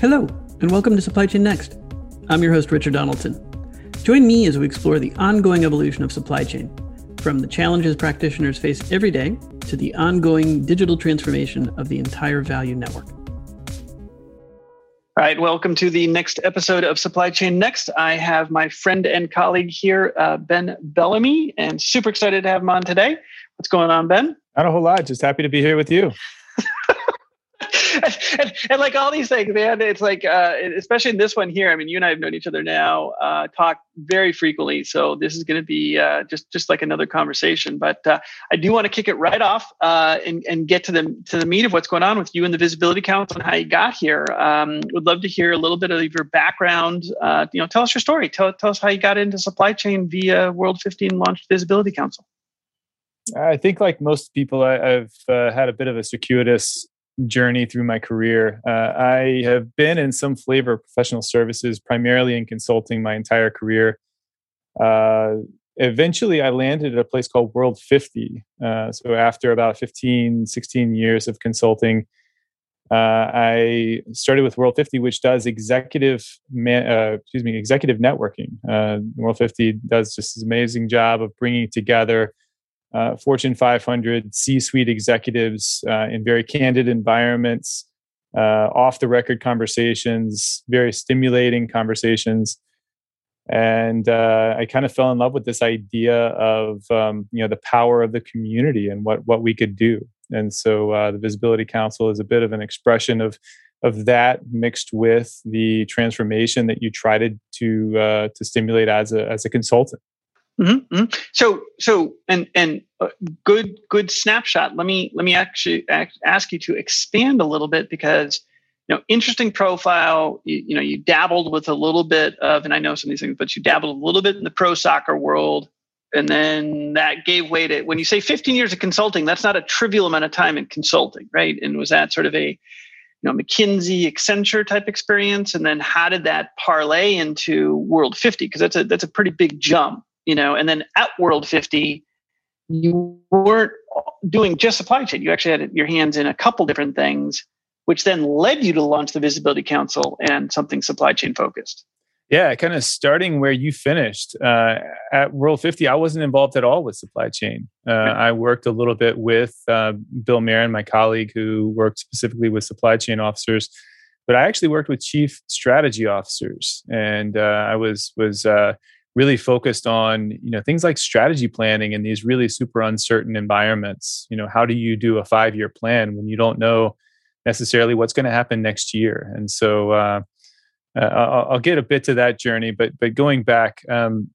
Hello, and welcome to Supply Chain Next. I'm your host, Richard Donaldson. Join me as we explore the ongoing evolution of supply chain, from the challenges practitioners face every day to the ongoing digital transformation of the entire value network. All right, welcome to the next episode of Supply Chain Next. I have my friend and colleague here, uh, Ben Bellamy, and super excited to have him on today. What's going on, Ben? Not a whole lot. Just happy to be here with you. and, and, like all these things, man, it's like, uh, especially in this one here. I mean, you and I have known each other now, uh, talk very frequently. So this is going to be uh, just just like another conversation. But uh, I do want to kick it right off uh, and and get to the to the meat of what's going on with you and the Visibility Council and how you got here. Um, would love to hear a little bit of your background. Uh, you know, tell us your story. Tell tell us how you got into supply chain via World 50 launched Visibility Council. I think, like most people, I, have uh, had a bit of a circuitous journey through my career. Uh, I have been in some flavor of professional services, primarily in consulting my entire career. Uh, eventually, I landed at a place called World 50. Uh, so, after about 15, 16 years of consulting, uh, I started with World 50, which does executive, man, uh, excuse me, executive networking. Uh, World 50 does just this amazing job of bringing together uh, Fortune 500 C suite executives uh, in very candid environments, uh, off the record conversations, very stimulating conversations. And uh, I kind of fell in love with this idea of um, you know the power of the community and what what we could do. And so uh, the Visibility Council is a bit of an expression of of that mixed with the transformation that you try to to, uh, to stimulate as a as a consultant. Mm-hmm, mm-hmm. So, so, and and uh, good, good snapshot. Let me let me actually ask you to expand a little bit because you know, interesting profile. You, you know, you dabbled with a little bit of, and I know some of these things, but you dabbled a little bit in the pro soccer world, and then that gave way to when you say 15 years of consulting. That's not a trivial amount of time in consulting, right? And was that sort of a you know McKinsey, Accenture type experience, and then how did that parlay into World 50? Because that's a that's a pretty big jump you know, and then at World 50, you weren't doing just supply chain. You actually had your hands in a couple different things, which then led you to launch the Visibility Council and something supply chain focused. Yeah, kind of starting where you finished. Uh, at World 50, I wasn't involved at all with supply chain. Uh, I worked a little bit with uh, Bill Marin, my colleague, who worked specifically with supply chain officers. But I actually worked with chief strategy officers, and uh, I was was uh, really focused on you know things like strategy planning in these really super uncertain environments. You know how do you do a five year plan when you don't know necessarily what's going to happen next year? And so uh, uh, I'll, I'll, get a bit to that journey but but going back um,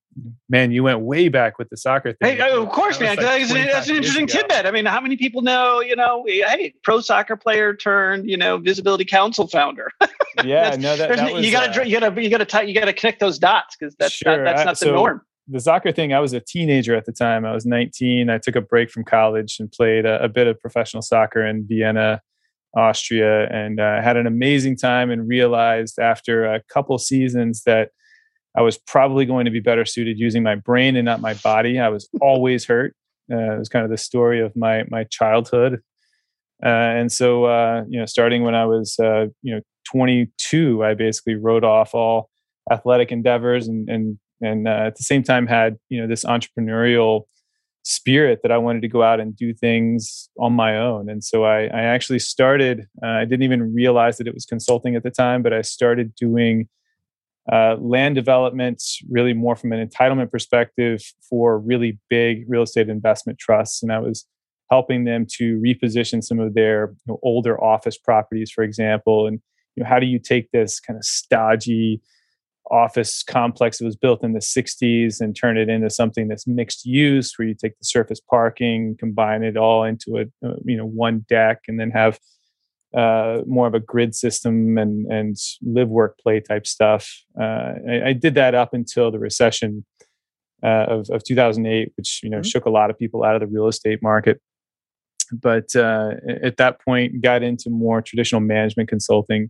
man, you went way back with the soccer thing. Hey, of course, man. Like that's, that's, an interesting tidbit. I mean, how many people know, you know, hey, pro soccer player turned, you know, visibility council founder. yeah, no, that, that was, you got to, uh, you got to, you got to, you got to connect those dots because that's sure. that, that's not the so norm. The soccer thing, I was a teenager at the time. I was 19. I took a break from college and played a, a bit of professional soccer in Vienna, Austria, and uh, had an amazing time. And realized after a couple seasons that I was probably going to be better suited using my brain and not my body. I was always hurt. Uh, it was kind of the story of my my childhood, uh, and so uh, you know, starting when I was uh, you know 22, I basically wrote off all athletic endeavors, and and and uh, at the same time had you know this entrepreneurial spirit that I wanted to go out and do things on my own. And so I, I actually started. Uh, I didn't even realize that it was consulting at the time, but I started doing uh, land developments, really more from an entitlement perspective for really big real estate investment trusts. And I was helping them to reposition some of their you know, older office properties, for example. And you know, how do you take this kind of stodgy office complex that was built in the 60s and turn it into something that's mixed use, where you take the surface parking, combine it all into a uh, you know one deck, and then have uh, more of a grid system and and live work play type stuff. Uh, I, I, did that up until the recession uh, of, of 2008, which you know mm-hmm. shook a lot of people out of the real estate market. But uh, at that point, got into more traditional management consulting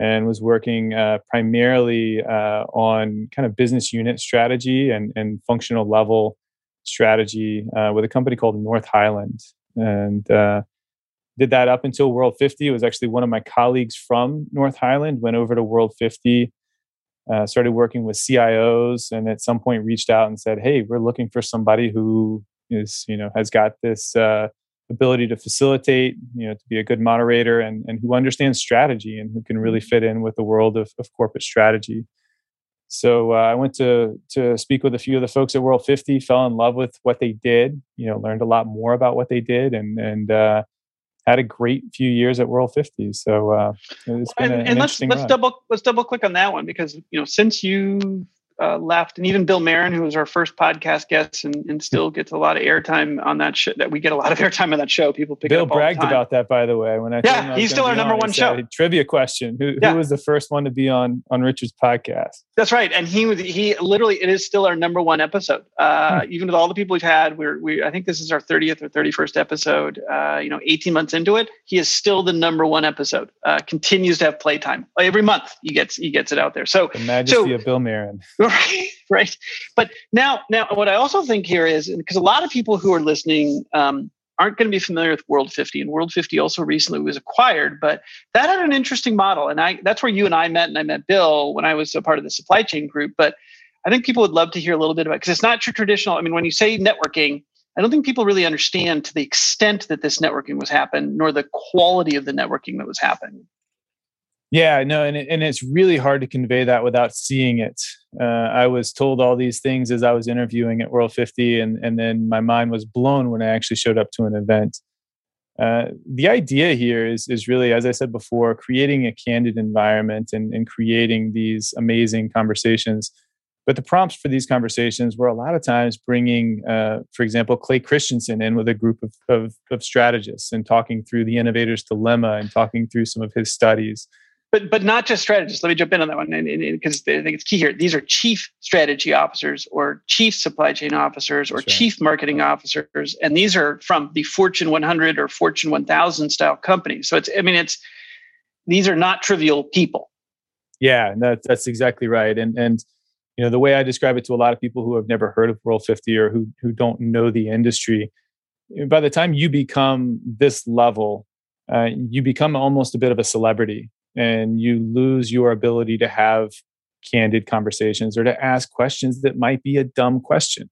and was working uh, primarily uh, on kind of business unit strategy and, and functional level strategy with a company called North Highland and did that up until World 50. It was actually one of my colleagues from North Highland went over to World 50, uh, started working with CIOs, and at some point reached out and said, "Hey, we're looking for somebody who is you know has got this uh, ability to facilitate, you know, to be a good moderator, and and who understands strategy and who can really mm-hmm. fit in with the world of, of corporate strategy." So uh, I went to to speak with a few of the folks at World 50, fell in love with what they did. You know, learned a lot more about what they did, and and uh, had a great few years at World 50. So uh, it's been and, a, and let's let's run. double let's double click on that one because you know since you uh, left, and even Bill Marin, who was our first podcast guest, and, and still gets a lot of airtime on that show. That we get a lot of airtime on that show. People pick Bill bragged about that, by the way. When I yeah, he's still our number on, one show. Trivia question: Who, yeah. who was the first one to be on on Richard's podcast? That's right, and he was he literally it is still our number one episode. Uh, hmm. Even with all the people we've had, we're we I think this is our thirtieth or thirty first episode. Uh, you know, eighteen months into it, he is still the number one episode. Uh, continues to have playtime every month. He gets he gets it out there. So the majesty so, of Bill Marin. Right. right? But now, now, what I also think here is because a lot of people who are listening um, aren't going to be familiar with World 50, and World 50 also recently was acquired, but that had an interesting model, and I that's where you and I met, and I met Bill when I was a part of the supply chain group. But I think people would love to hear a little bit about because it's not your traditional. I mean, when you say networking, I don't think people really understand to the extent that this networking was happening, nor the quality of the networking that was happening. Yeah, no, and it, and it's really hard to convey that without seeing it. Uh, I was told all these things as I was interviewing at World 50, and and then my mind was blown when I actually showed up to an event. Uh, the idea here is is really, as I said before, creating a candid environment and, and creating these amazing conversations. But the prompts for these conversations were a lot of times bringing, uh, for example, Clay Christensen in with a group of, of, of strategists and talking through the innovator's dilemma and talking through some of his studies but but not just strategists. Let me jump in on that one, because I think it's key here. These are chief strategy officers, or chief supply chain officers, or right. chief marketing officers, and these are from the Fortune 100 or Fortune 1000 style companies. So it's I mean it's these are not trivial people. Yeah, that's that's exactly right. And and you know the way I describe it to a lot of people who have never heard of World 50 or who who don't know the industry, by the time you become this level, uh, you become almost a bit of a celebrity and you lose your ability to have candid conversations or to ask questions that might be a dumb question.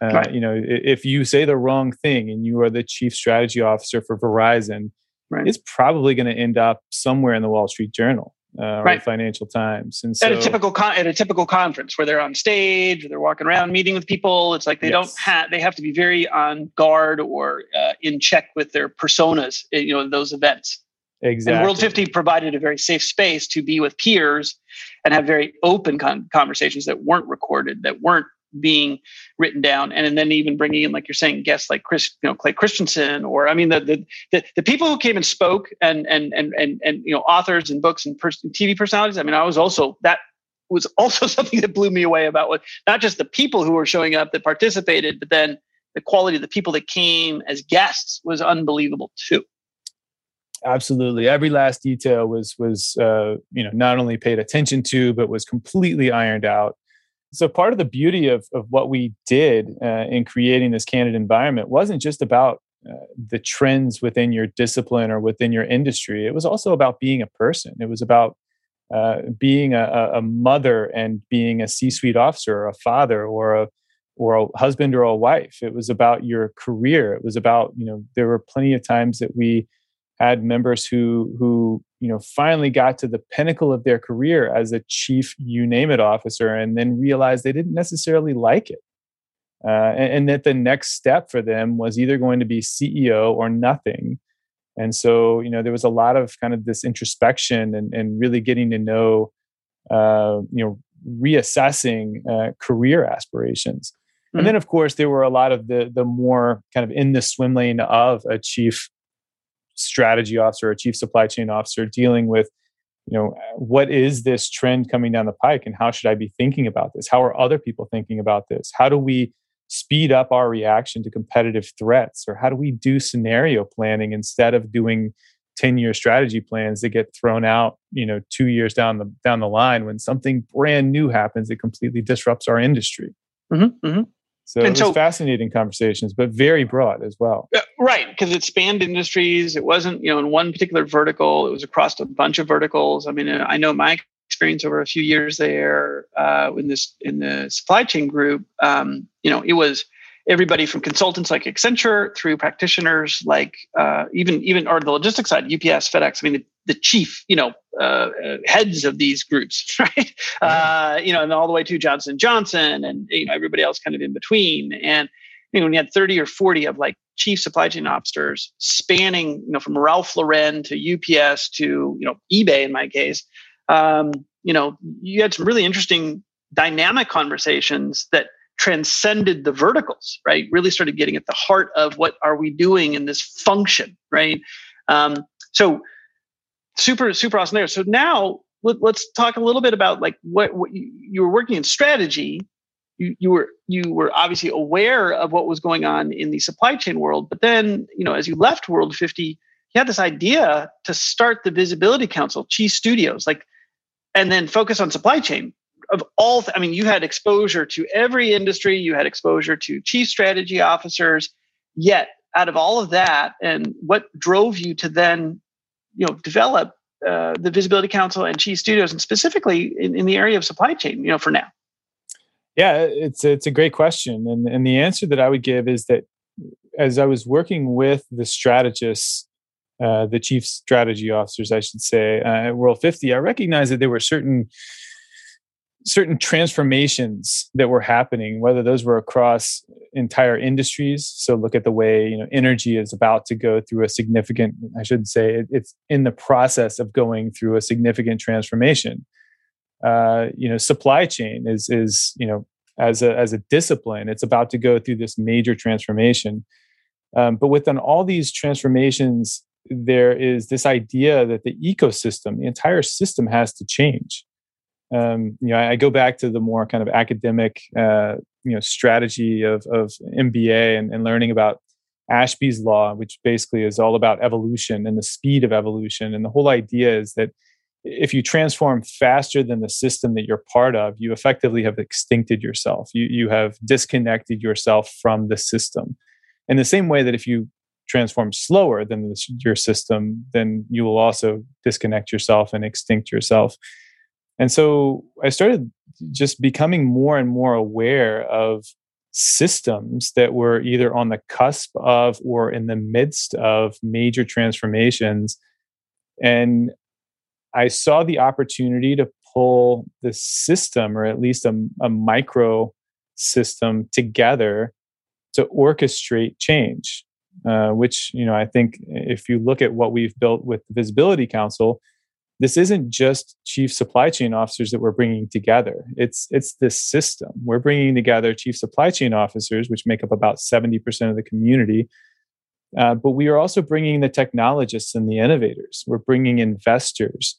Uh, right. You know, if you say the wrong thing and you are the chief strategy officer for Verizon, right. it's probably going to end up somewhere in the Wall Street Journal uh, or right. the Financial Times. And so, at a typical con- at a typical conference where they're on stage, or they're walking around meeting with people, it's like they yes. don't have they have to be very on guard or uh, in check with their personas. Eh, you know, those events. Exactly. And World 50 provided a very safe space to be with peers and have very open con- conversations that weren't recorded, that weren't being written down and, and then even bringing in like you're saying guests like chris you know clay christensen or i mean the the the, the people who came and spoke and and and and, and you know authors and books and pers- tv personalities i mean i was also that was also something that blew me away about what not just the people who were showing up that participated but then the quality of the people that came as guests was unbelievable too absolutely. Every last detail was was uh, you know not only paid attention to but was completely ironed out. So part of the beauty of, of what we did uh, in creating this candid environment wasn't just about uh, the trends within your discipline or within your industry. It was also about being a person. It was about uh, being a, a, mother and being a c-suite officer or a father or a or a husband or a wife. It was about your career. It was about you know there were plenty of times that we had members who who you know finally got to the pinnacle of their career as a chief you name it officer and then realized they didn't necessarily like it. Uh, and, and, that the next step for them was either going to be ceo or nothing. And so you know there was a lot of kind of this introspection and, and really getting to know uh, you know reassessing uh, career aspirations. And then of course there were a lot of the the more kind of in the swim lane of a chief strategy officer or chief supply chain officer dealing with you know what is this trend coming down the pike and how should i be thinking about this? How are other people thinking about this? How do we speed up our reaction to competitive threats? Or how do we do scenario planning instead of doing 10 year strategy plans that get thrown out you know 2 years down the down the line when something brand new happens that completely disrupts our industry? Mm-hmm, mm-hmm. So and it was so, fascinating conversations, but very broad as well. Right, because it spanned industries. It wasn't, you know, in one particular vertical. It was across a bunch of verticals. I mean, I know my experience over a few years there uh, in this in the supply chain group. Um, you know, it was everybody from consultants like Accenture through practitioners like uh, even even or the logistics side, UPS, FedEx. I mean, the, the chief, you know, uh, heads of these groups, right? Uh, you know, and all the way to Johnson Johnson and you know everybody else kind of in between. And you know, when you had thirty or forty of like chief supply chain officers spanning, you know, from Ralph Lauren to UPS to you know eBay in my case. Um, you know, you had some really interesting dynamic conversations that transcended the verticals, right? Really started getting at the heart of what are we doing in this function, right? Um, so super, super awesome there. So now let, us talk a little bit about like what, what you, you, were working in strategy. You, you were you were obviously aware of what was going on in the supply chain world, but then you know as you left World 50, you had this idea to start the Visibility Council, Chi Studios, like, and then focus on supply chain of all th- i mean you had exposure to every industry. You had exposure to chief strategy officers. Yet out of all of that and what drove you to then you know develop uh, the visibility council and Chi studios and specifically in, in the area of supply chain you know for now? Yeah it's it's a great question. And and the answer that i would give is that as i was working with the strategists uh, the chief strategy officers, I should say, uh, at World 50, I recognized that there were certain certain transformations that were happening whether those were across entire industries. So look at the way you know energy is about to go through a significant i should say it's in the process of going through a significant transformation. Uh, you know supply chain is is you know as a as a discipline it's about to go through this major transformation. Um, but within all these transformations there is this idea that the ecosystem the entire system has to change um, you know, I, I, go back to the more kind of academic, uh, you know, strategy of, of MBA and, and learning about Ashby's law, which basically is all about evolution and the speed of evolution. And the whole idea is that if you transform faster than the system that you're part of, you effectively have extincted yourself. You, you have disconnected yourself from the system. In the same way that if you transform slower than your system, then you will also disconnect yourself and extinct yourself. And so I started just becoming more and more aware of systems that were either on the cusp of or in the midst of major transformations. And I saw the opportunity to pull the system, or at least a, a micro system, together to orchestrate change. Uh, which you know, I think if you look at what we've built with the Visibility Council, this isn't just chief supply chain officers that we're bringing together. It's it's this system. We're bringing together chief supply chain officers which make up about 70% of the community. Uh, but we are also bringing the technologists and the innovators. We're bringing investors.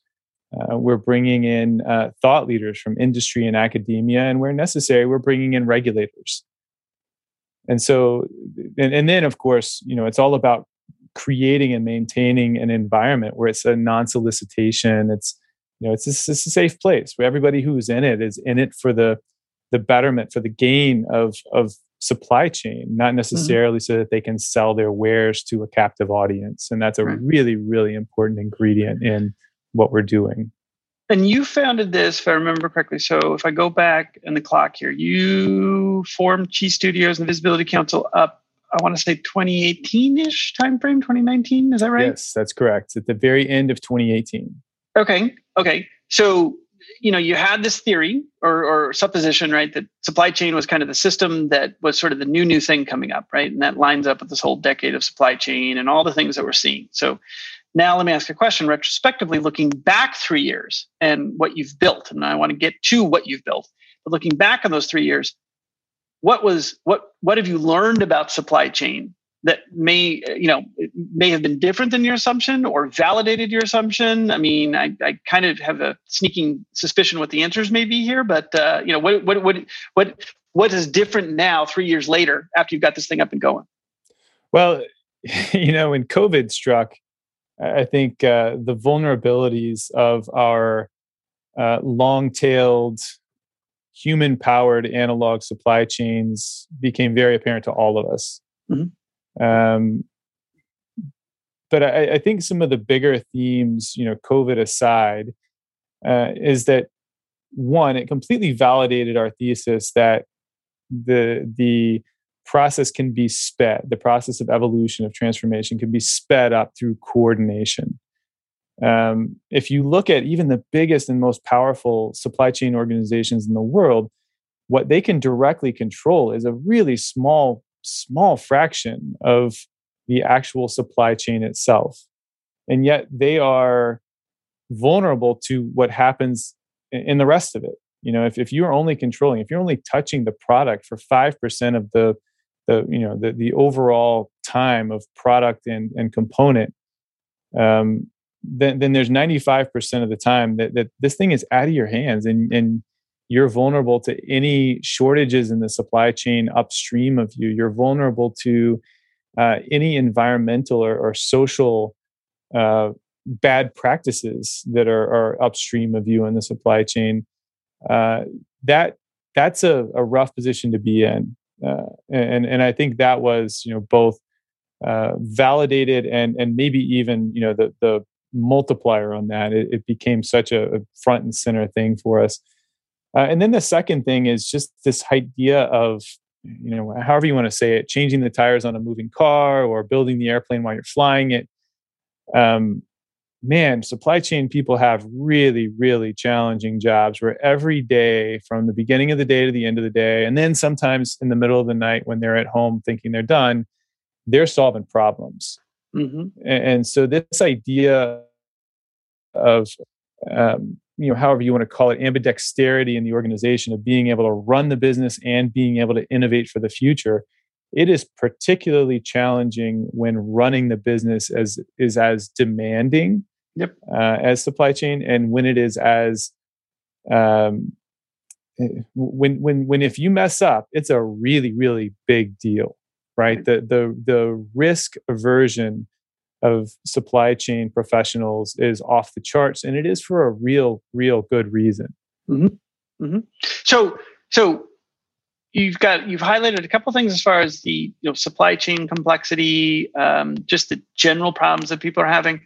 Uh, we're bringing in uh, thought leaders from industry and academia and where necessary we're bringing in regulators. And so and, and then of course you know it's all about creating and maintaining an environment where it's a non-solicitation it's you know it's, it's, a safe place where everybody who's in it is in it for the the betterment for the gain of of supply chain not mm-hmm. necessarily mm-hmm. so that they can sell their wares to a captive audience and that's a right. really really important ingredient in what we're doing and you founded this if i remember correctly so if i go back in the clock here you formed chi studios and visibility council up I want to say 2018-ish timeframe, 2019. Is that right? Yes, that's correct. At the very end of 2018. Okay. Okay. So, you know, you had this theory or, or supposition, right, that supply chain was kind of the system that was sort of the new, new thing coming up, right? And that lines up with this whole decade of supply chain and all the things that we're seeing. So now let me ask a question retrospectively, looking back three years and what you've built. And I want to get to what you've built. But looking back on those three years, what was what what have you learned about supply chain that may you know may have been different than your assumption or validated your assumption? I mean i, I kind of have a sneaking suspicion what the answers may be here but uh, you know what what what what what is different now three years later after you've got this thing up and going? Well you know when covid struck i think uh, the vulnerabilities of our uh, long-tailed human powered analog supply chains became very apparent to all of us. Mm-hmm. Um, but I, I, think some of the bigger themes, you know, COVID aside, uh, is that one, it completely validated our thesis that the the process can be sped, the process of evolution of transformation can be sped up through coordination. Um, if you look at even the biggest and most powerful supply chain organizations in the world, what they can directly control is a really small, small fraction of the actual supply chain itself. And yet they are vulnerable to what happens in the rest of it. You know, if, if you're only controlling, if you're only touching the product for 5% of the, the you know, the, the overall time of product and, and component, um, then then there's 95% of the time that, that this thing is out of your hands and and you're vulnerable to any shortages in the supply chain upstream of you. You're vulnerable to uh, any environmental or, or social uh, bad practices that are, are, upstream of you in the supply chain. Uh, that that's a, a, rough position to be in. Uh, and and I think that was you know both uh, validated and and maybe even you know the the multiplier on that. It, it became such a, a, front and center thing for us. Uh, and then the second thing is just this idea of, you know, however you want to say it, changing the tires on a moving car or building the airplane while you're flying it. Um, man, supply chain people have really, really challenging jobs where every day, from the beginning of the day to the end of the day, and then sometimes in the middle of the night when they're at home thinking they're done, they're solving problems. Mm-hmm. And, so this idea of um, you know however you want to call it ambidexterity in the organization of being able to run the business and being able to innovate for the future it is particularly challenging when running the business as is as demanding yep. uh, as supply chain and when it is as um, eh, when when when if you mess up it's a really really big deal right the the the risk aversion of supply chain professionals is off the charts and it is for a real real good reason mm-hmm. Mm-hmm. so so you've got you've highlighted a couple things as far as the you know supply chain complexity um, just the general problems that people are having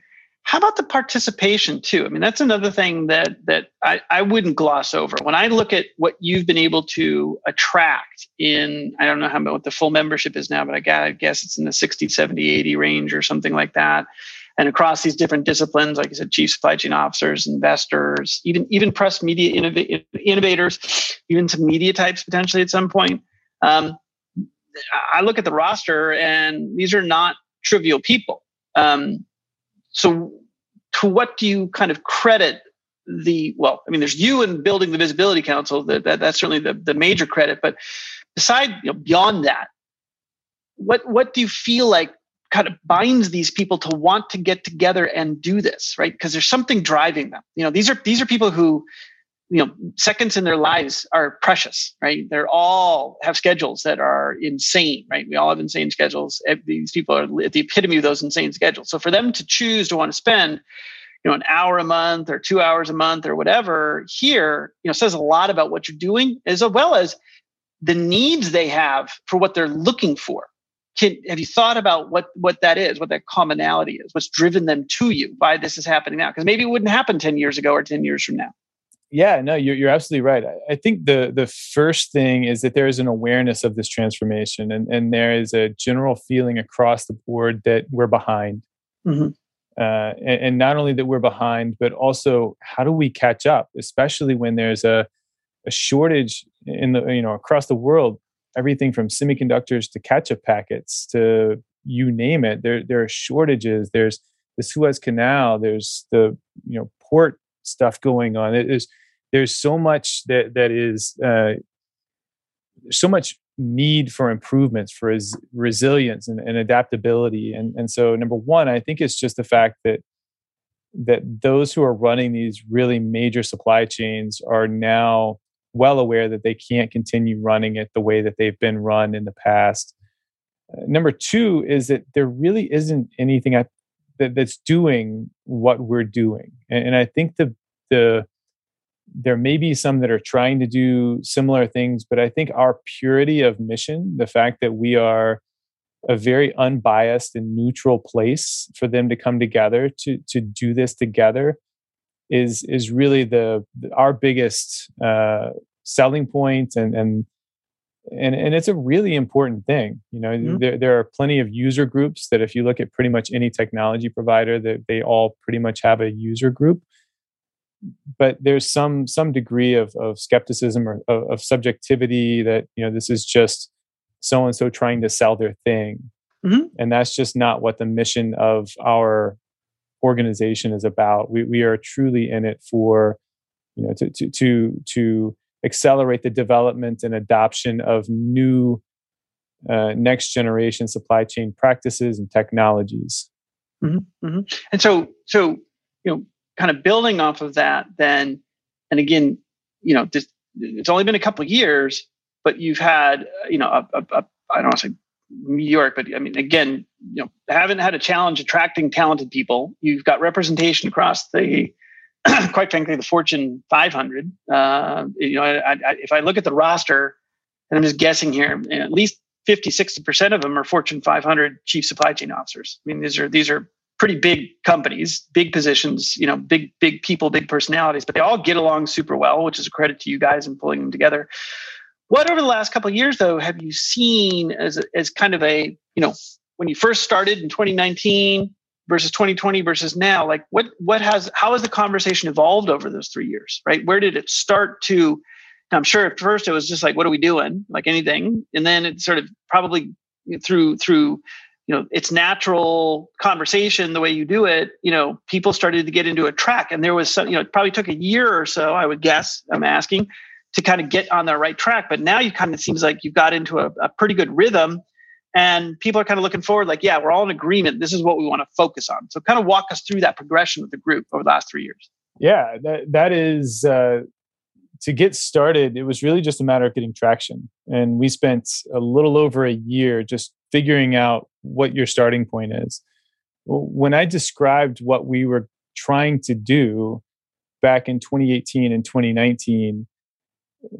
how about the participation too? I mean, that's another thing that that I, I wouldn't gloss over. When I look at what you've been able to attract in, I don't know how what the full membership is now, but I, got, I guess it's in the 60, 70, 80 range or something like that. And across these different disciplines, like I said, chief supply chain officers, investors, even even press media innov- innovators, even some media types potentially at some point. Um, I look at the roster, and these are not trivial people. Um, so to what do you kind of credit the well i mean there's you and building the visibility council that, that that's certainly the, the major credit but beside you know, beyond that what what do you feel like kind of binds these people to want to get together and do this right? Because there's something driving them. You know these are these are people who you know seconds in their lives are precious right? They're all have schedules that are insane right? We all have insane schedules. These people are at the epitome of those insane schedules. So for them to choose to want to spend you know an hour a month or two hours a month or whatever here you know says a lot about what you're doing as well as the needs they have for what they're looking for. Can, have you thought about what what that is what that commonality is what's driven them to you why this is happening now? Because maybe it wouldn't happen 10 years ago or 10 years from now yeah, no, you're, you're absolutely right. I, I, think the the first thing is that there is an awareness of this transformation, and and there is a general feeling across the board that we're behind. Mm-hmm. Uh, and, and, not only that we're behind, but also how do we catch up? Especially when there's a a shortage in the you know across the world, everything from semiconductors to ketchup packets to you name it. There there are shortages. There's the Suez Canal. There's the you know port stuff going on. There's there's so much that that is uh, so much need for improvements for res- resilience and, and, adaptability and and so number one i think it's just the fact that that those who are running these really major supply chains are now well aware that they can't continue running it the way that they've been run in the past uh, number two is that there really isn't anything at, that, that's doing what we're doing. And, and i think the the there may be some that are trying to do similar things, but I think our purity of mission, the fact that we are a very unbiased and neutral place for them to come together to to do this together is is really the, our biggest uh, selling point and and and and it's a really important thing you know mm-hmm. there, there are plenty of user groups that if you look at pretty much any technology provider that they all pretty much have a user group but there's some some degree of, of skepticism or of, of subjectivity that you know this is just so and so trying to sell their thing mm-hmm. and that's just not what the mission of our organization is about we, we are truly in it for you know to to to, to accelerate the development and adoption of new uh, next generation supply chain practices and technologies mm-hmm, mm-hmm. and so so you know kind of building off of that, then, and again, you know, this, it's only been a couple years, but you've had, you know, a, a, a I don't want to say New York, but I mean, again, you know, haven't had a challenge attracting talented people. You've got representation across the, quite frankly, the Fortune 500. Uh, you know, I, I, if I look at the roster, and I'm just guessing here, at least 50, 60% of them are Fortune 500 chief supply chain officers. I mean, these are, these are pretty big companies, big positions, you know, big, big people, big personalities, but they all get along super well, which is a credit to you guys in pulling them together. What over the last couple of years, though, have you seen as, as kind of a, you know, when you first started in 2019 versus 2020 versus now, like what, what has, how has the conversation evolved over those three years, right? Where did it start to, I'm sure at first it was just like, what are we doing? Like anything. And then it sort of probably through, through you know it's natural conversation the way you do it you know people started to get into a track and there was some you know it probably took a year or so i would guess i'm asking to kind of get on the right track but now you kind of seems like you've got into a, a pretty good rhythm and people are kind of looking forward like yeah we're all in agreement this is what we want to focus on. So kind of walk us through that progression with the group over the last three years. Yeah that, that is uh, to get started it was really just a matter of getting traction. And we spent a little over a year just figuring out what your starting point is. When I described what we were trying to do back in 2018 and 2019,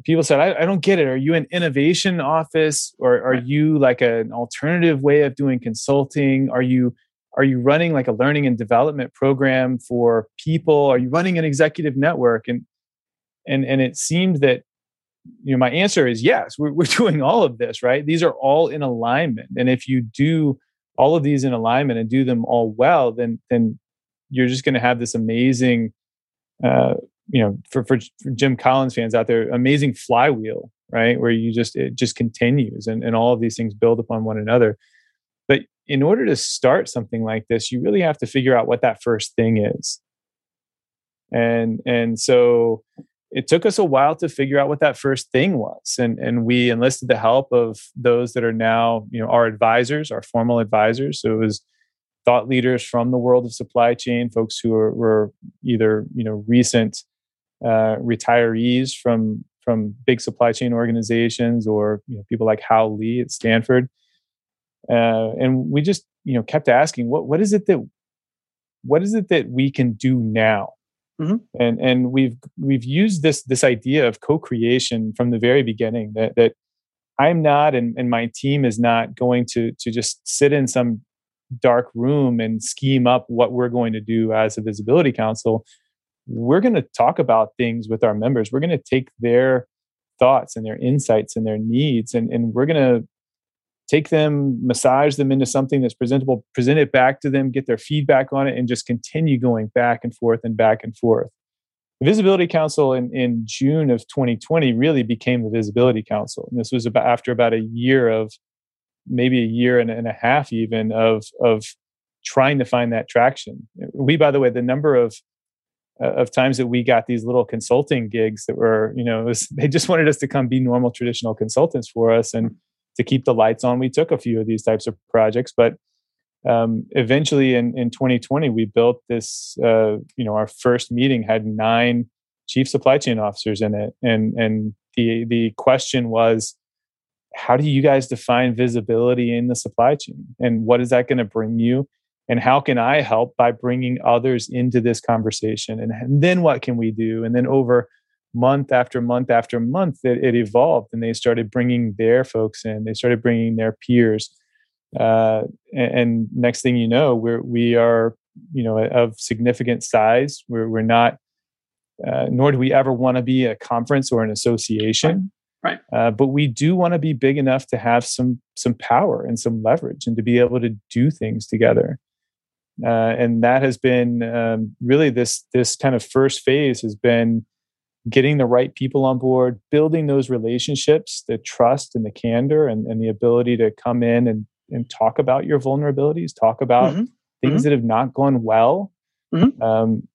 people said, I, I don't get it. Are you an innovation office or are you like an alternative way of doing consulting? Are you are you running like a learning and development program for people? Are you running an executive network? And and and it seemed that you know my answer is yes we're, we're doing all of this right these are all in alignment and if you do all of these in alignment and do them all well then then you're just going to have this amazing uh, you know for, for, for jim collins fans out there amazing flywheel right? Where you just it just continues and, and all of these things build upon one another. But in order to start something like this you really have to figure out what that first thing is. And and so it took us a while to figure out what that first thing was. And and we enlisted the help of those that are now you know our advisors our formal advisors. So it was thought leaders from the world of supply chain folks who were, were either you know recent uh, retirees from from big supply chain organizations or you know people like Hau Lee at stanford uh, and we just you know kept asking what what is it that what is it that we can do now Mm-hmm. And and we've we've used this this idea of co-creation from the very beginning that that I'm not and, and my team is not going to to just sit in some dark room and scheme up what we're going to do as a visibility council. We're going to talk about things with our members. We're going to take their thoughts and their insights and their needs and, and we're going to take them, massage them into something that's presentable, present it back to them, get their feedback on it, and just continue going back and forth and back and forth. The Visibility Council in, in June of 2020 really became the Visibility Council. And this was about after about a year of maybe a year and, and a half even of of trying to find that traction. We, by the way, the number of of times that we got these little consulting gigs that were, you know, was, they just wanted us to come be normal traditional consultants for us. And to keep the lights on, we took a few of these types of projects. But um, eventually, in, in 2020, we built this. Uh, you know, our first meeting had nine chief supply chain officers in it, and and the the question was, how do you guys define visibility in the supply chain, and what is that going to bring you? And how can i help by bringing others into this conversation and, and, then what can we do and then over month after month after month, it, it evolved, and they started bringing their folks in. They started bringing their peers, uh, and, and, next thing you know, we're we are you know of significant size. We're we're not. Uh, nor do we ever want to be a conference or an association. Right. Uh, but we do want to be big enough to have some some power and some leverage, and to be able to do things together. Uh, and that has been um, really this this kind of first phase has been getting the right people on board, building those relationships, the trust and the candor, and, and the ability to come in and and talk about your vulnerabilities, talk about mm-hmm. things mm-hmm. that have not gone well. Mm-hmm. Um,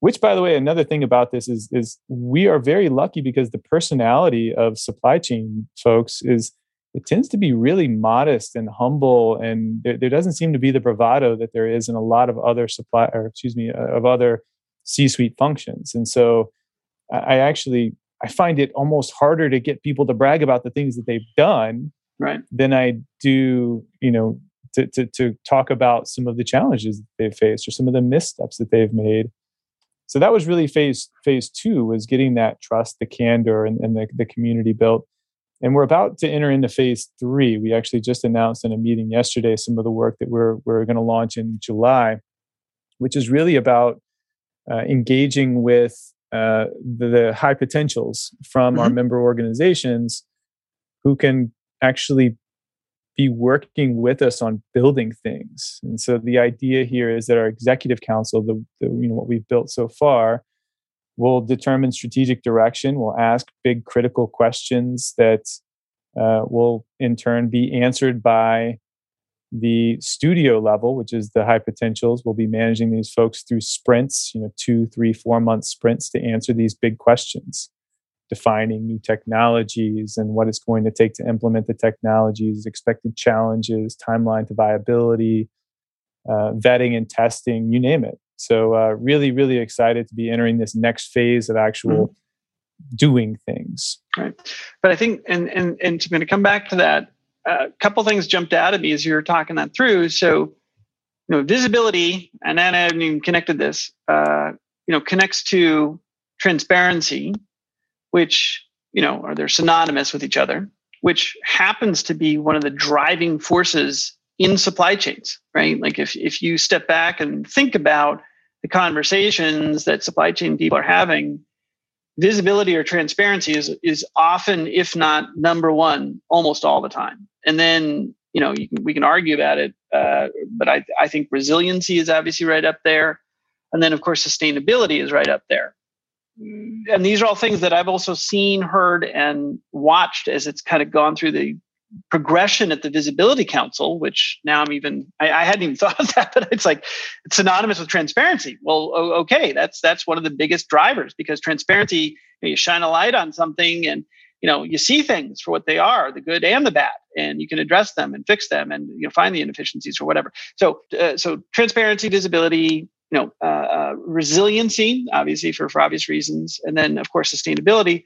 which, by the way, another thing about this is is we are very lucky because the personality of supply chain folks is it tends to be really modest and humble, and there, there doesn't seem to be the bravado that there is in a lot of other supply, or excuse me, uh, of other C-suite functions. And so, I actually I find it almost harder to get people to brag about the things that they've done, right, than I do, you know, to to, to talk about some of the challenges that they've faced or some of the missteps that they've made. So that was really phase phase two was getting that trust the candor and, and the, the community built and we're about to enter into phase three we actually just announced in a meeting yesterday some of the work that we're, we're going to launch in july which is really about uh, engaging with uh, the, the, high potentials from mm-hmm. our member organizations who can actually be working with us on building things. And so the idea here is that our executive council, the, the you know what we've built so far, will determine strategic direction. Will ask big critical questions that uh, will in turn be answered by the studio level, which is the high potentials. We'll be managing these folks through sprints, you know, two, three, four month sprints to answer these big questions defining new technologies and what it's going to take to implement the technologies, expected challenges, timeline to viability, uh, vetting and testing, you name it. So, uh, really, really excited to be entering this next phase of actual mm-hmm. doing things. Right. But I think, and and and to, to come back to that, a uh, couple things jumped out at me as you were talking that through. So, you know, visibility, and then I haven't even connected this. Uh, you know, connects to transparency which you know are they're synonymous with each other which happens to be one of the driving forces in supply chains right? Like if if you step back and think about the conversations that supply chain people are having visibility or transparency is is often if not number one almost all the time. And then you know you can, we can argue about it uh, but I, I think resiliency is obviously right up there. And then of course sustainability is right up there. And these are all things that I've also seen, heard, and watched as it's kind of gone through the progression at the Visibility Council, which now I'm even I, I, hadn't even thought of that, but it's like it's synonymous with transparency. Well, okay, that's that's one of the biggest drivers because transparency, you, know, you shine a light on something and you know you see things for what they are, the good and the bad, and you can address them and fix them and you know find the inefficiencies or whatever. So uh, so transparency, visibility, you know, uh, uh, resiliency, obviously for, for obvious reasons, and then of course sustainability.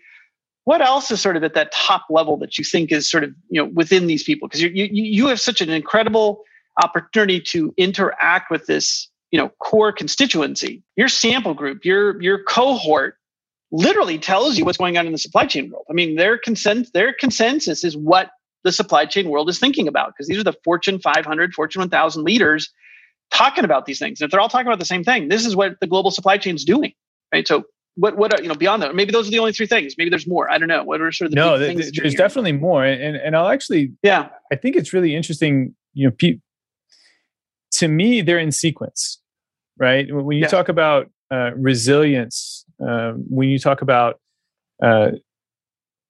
What else is sort of at that top level that you think is sort of you know within these people? Because you you have such an incredible opportunity to interact with this you know core constituency. Your sample group, your your cohort, literally tells you what's going on in the supply chain world. I mean, their consent their consensus is what the supply chain world is thinking about because these are the Fortune 500, Fortune 1000 leaders talking about these things. And if they're all talking about the same thing, this is what the global supply chain is doing, right? So what what are, you know beyond that? Maybe those are the only three things. Maybe there's more. I don't know. What are sort of the no? there's definitely more, and and I'll actually yeah. I think it's really interesting. You know, pe- to me, they're in sequence, right? When you yeah. talk about uh, resilience, um, when you talk about uh,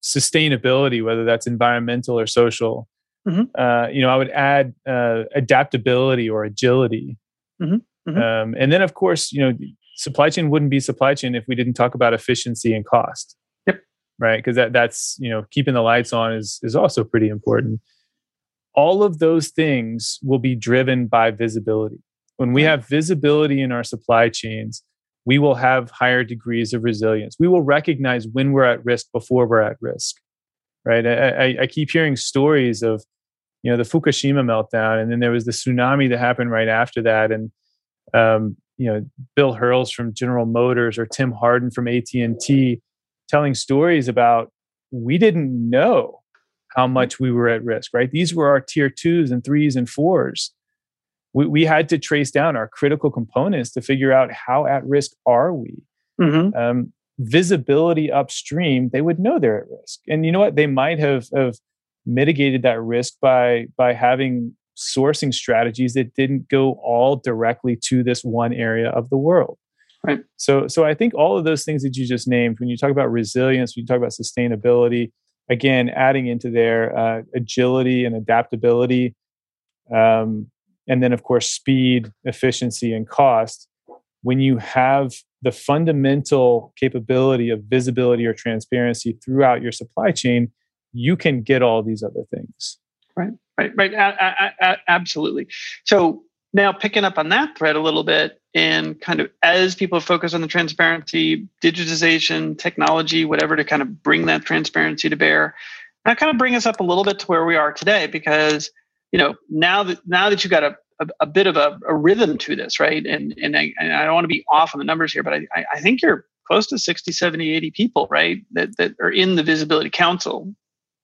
sustainability, whether that's environmental or social, Mm-hmm. Uh, you know, I would add uh, adaptability or agility. Mm-hmm. Mm-hmm. Um, and then, of course, you know, supply chain wouldn't be supply chain if we didn't talk about efficiency and cost. Yep. Right, because that that's you know keeping the lights on is is also pretty important. All of those things will be driven by visibility. When we have visibility in our supply chains, we will have higher degrees of resilience. We will recognize when we're at risk before we're at risk right? I, I, keep hearing stories of, you know, the Fukushima meltdown, and then there was the tsunami that happened right after that, and um, you know, Bill Hurls from General Motors or Tim Harden from AT and T telling stories about we didn't know how mm-hmm. much we were at risk, right? These were our tier twos and threes and fours. We, we had to trace down our critical components to figure out how at risk are we. Mm-hmm. Um, visibility upstream, they would know they're at risk. And you know what? They might have, have mitigated that risk by by having sourcing strategies that didn't go all directly to this one area of the world. Right. So so I think all of those things that you just named, when you talk about resilience, when you talk about sustainability, again, adding into there uh, agility and adaptability, um, and then of course speed, efficiency, and cost. When you have the fundamental capability of visibility or transparency throughout your supply chain, you can get all these other things. Right, right, right. Absolutely. So now picking up on that thread a little bit, and kind of as people focus on the transparency, digitization, technology, whatever, to kind of bring that transparency to bear, that kind of bring us up a little bit to where we are today, because you know now that now that you've got a a, a bit of a, a, rhythm to this, right? And and I, and I don't want to be off on the numbers here, but I, I think you're close to 60, 70, 80 people, right? That that are in the visibility council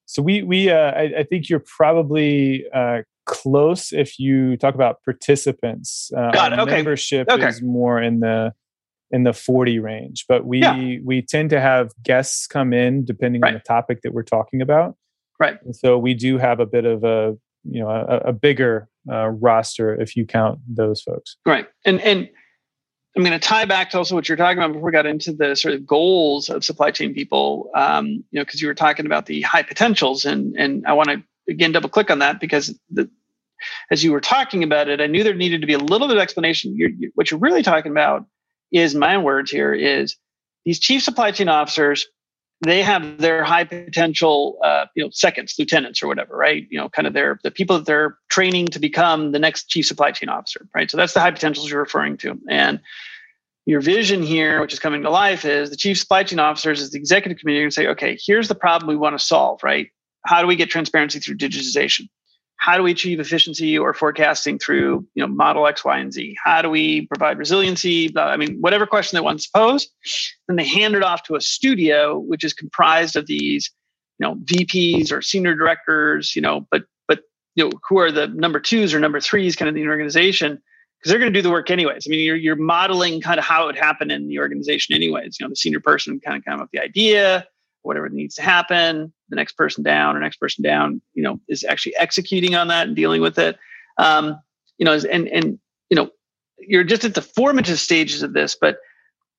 so we we uh, I, I, think you're probably uh, close if you talk about participants. Uh, Got it. Okay. Membership okay. is more in the in the 40 range, but we yeah. we tend to have guests come in depending right. on the topic that we're talking about. Right. And so we do have a bit of a you know a, a bigger uh, roster if you count those folks. Right. And and I'm going to tie back to also what you're talking about before we got into the sort of goals of supply chain people. Um, you know, because you were talking about the high potentials, and and I want to again double click on that because the, as you were talking about it, I knew there needed to be a little bit of explanation. You're, you, what you're really talking about is my words here is these chief supply chain officers they have their high potential uh, you know seconds lieutenants or whatever right? You know kind of their the people that they're training to become the next chief supply chain officer right? So that's the high potentials you're referring to. And your vision here which is coming to life is the chief supply chain officers is the executive committee and say okay here's the problem we want to solve right? How do we get transparency through digitization how do we achieve efficiency or forecasting through you know model x y and z? How do we provide resiliency? I mean whatever question they want to pose then they hand it off to a studio which is comprised of these you know vps or senior directors you know but but you know who are the number twos or number threes kind of in the organization because they're going to do the work anyways. I mean you're, you're modeling kind of how it would happen in the organization anyways you know the senior person kind of come up with the idea whatever needs to happen the next person down or next person down you know is actually executing on that and dealing with it. Um, you know and and you know you're just at the formative stages of this but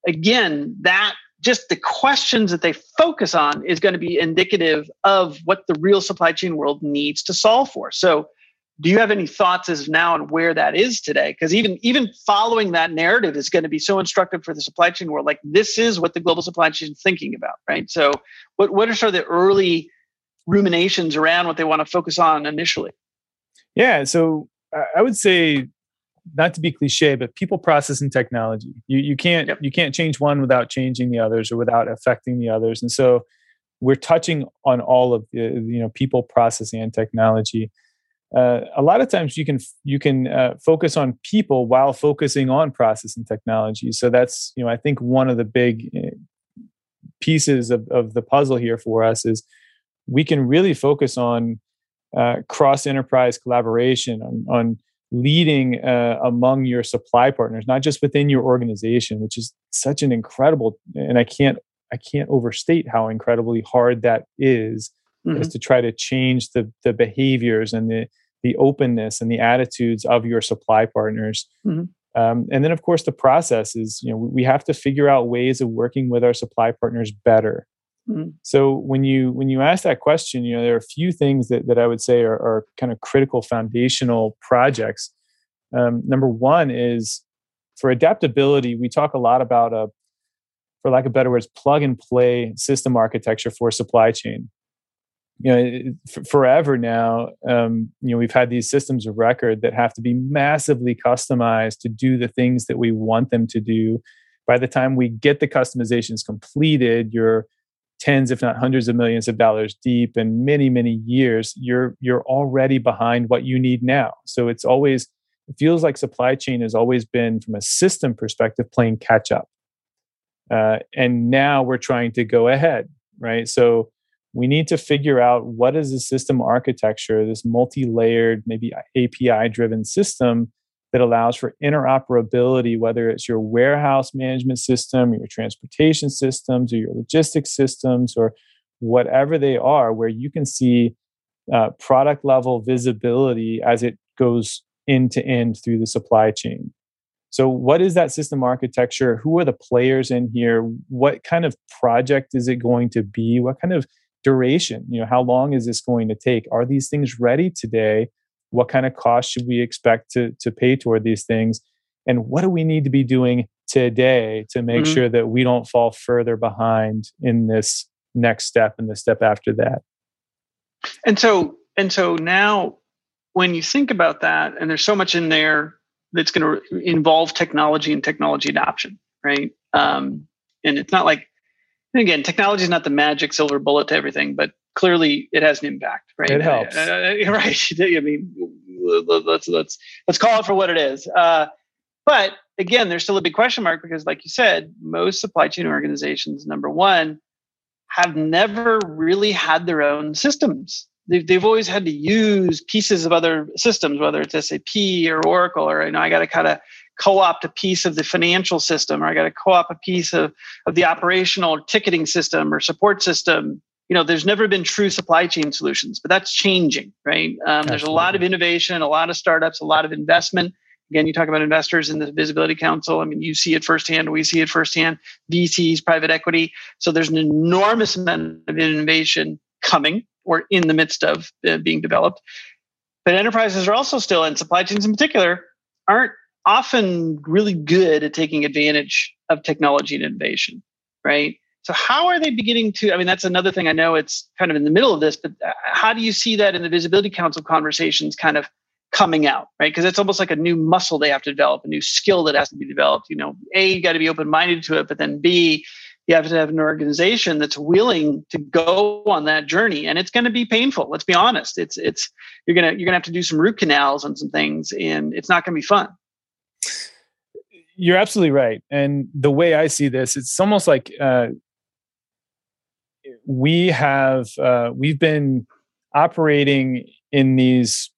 again that just the questions that they focus on is going to be indicative of what the real supply chain world needs to solve for. So do you have any thoughts as now on where that is today? Because even even following that narrative is going to be so instructive for the supply chain world like this is what the global supply chain is thinking about right? So what what are sort of the early ruminations around what they want to focus on initially? Yeah so i would say not to be cliche but people process and technology. You you can't yep. you can't change one without changing the others or without affecting the others. And so we're touching on all of the you know people processing and technology uh, a lot of times you can you can uh, focus on people while focusing on process and technology. So that's you know I think one of the big eh, pieces of, of the puzzle here for us is we can really focus on uh, cross enterprise collaboration on, on leading uh, among your supply partners, not just within your organization, which is such an incredible and I can't I can't overstate how incredibly hard that is mm-hmm. is to try to change the the behaviors and the the openness and the attitudes of your supply partners. Mm-hmm. Um, and then, of course, the process is you know we have to figure out ways of working with our supply partners better. Mm-hmm. So when you when you ask that question, you know there are a few things that that I would say are, are kind of critical foundational projects. Um, number one is for adaptability. We talk a lot about a, for lack of better words, plug and play system architecture for supply chain you know forever now um, you know we've had these systems of record that have to be massively customized to do the things that we want them to do. By the time we get the customizations completed you're tens if not hundreds of millions of dollars deep and many many years you're you're already behind what you need now. So it's always it feels like supply chain has always been from a system perspective playing catch up. Uh, and now we're trying to go ahead, right? So we need to figure out what is the system architecture, this multi layered, maybe API driven system that allows for interoperability, whether it's your warehouse management system, your transportation systems, or your logistics systems, or whatever they are, where you can see uh, product level visibility as it goes end to end through the supply chain. So, what is that system architecture? Who are the players in here? What kind of project is it going to be? What kind of duration? You know, how long is this going to take? Are these things ready today? What kind of cost should we expect to, to pay toward these things? And what do we need to be doing today to make mm-hmm. sure that we don't fall further behind in this next step and the step after that? And so, and so now when you think about that, and there's so much in there that's going to involve technology and technology adoption, right? Um, and it's not like, again, technology is not the magic silver bullet to everything, but clearly it has an impact, right? It helps, uh, uh, right? I mean, let's let's let's call it for what it is. Uh, but again, there's still a big question mark because, like you said, most supply chain organizations, number one, have never really had their own systems they've, they've always had to use pieces of other systems, whether it's SAP or Oracle, or you know, I got to kind of co-opt a piece of the financial system, or I got to co-op a piece of, of the operational ticketing system or support system. You know, there's never been true supply chain solutions, but that's changing, right? Um, there's a lot of innovation, a lot of startups, a lot of investment. Again, you talk about investors in the Visibility Council. I mean, you see it firsthand. We see it firsthand. VCs, private equity. So there's an enormous amount of innovation coming or in the midst of uh, being developed. But enterprises are also still, and supply chains in particular, aren't often really good at taking advantage of technology and innovation, right? So, how are they beginning to? I mean, that's another thing I know it's kind of in the middle of this, but uh, how do you see that in the Visibility Council conversations kind of coming out, right? Because it's almost like a new muscle they have to develop, a new skill that has to be developed. You know, A, you got to be open minded to it, but then B, you have to have an organization that's willing to go on that journey and it's going to be painful let's be honest it's it's you're going to you're going to have to do some root canals and some things and it's not going to be fun you're absolutely right and the way i see this it's almost like uh, we have uh, we've been operating in these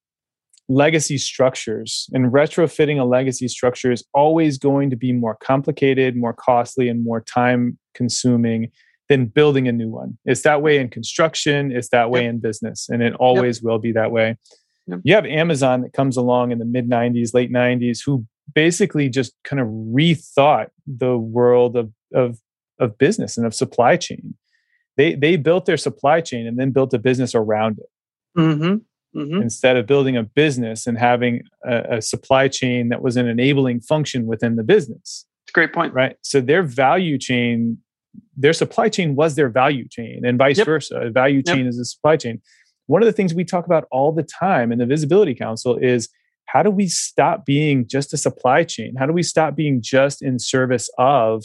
legacy structures and retrofitting a legacy structure is always going to be more complicated more costly and more time consuming than building a new one it's that way in construction it's that way yep. in business and it always yep. will be that way yep. you have amazon that comes along in the mid 90s late 90s who basically just kind of rethought the world of of of business and of supply chain they they built their supply chain and then built a business around it mm-hmm mm-hmm. instead of building a business and having a, a, supply chain that was an enabling function within the business. It's a great point. Right. So their value chain, their supply chain was their value chain, and vice yep. versa. A value chain yep. is a supply chain. One of the things we talk about all the time in the Visibility Council is how do we stop being just a supply chain? How do we stop being just in service of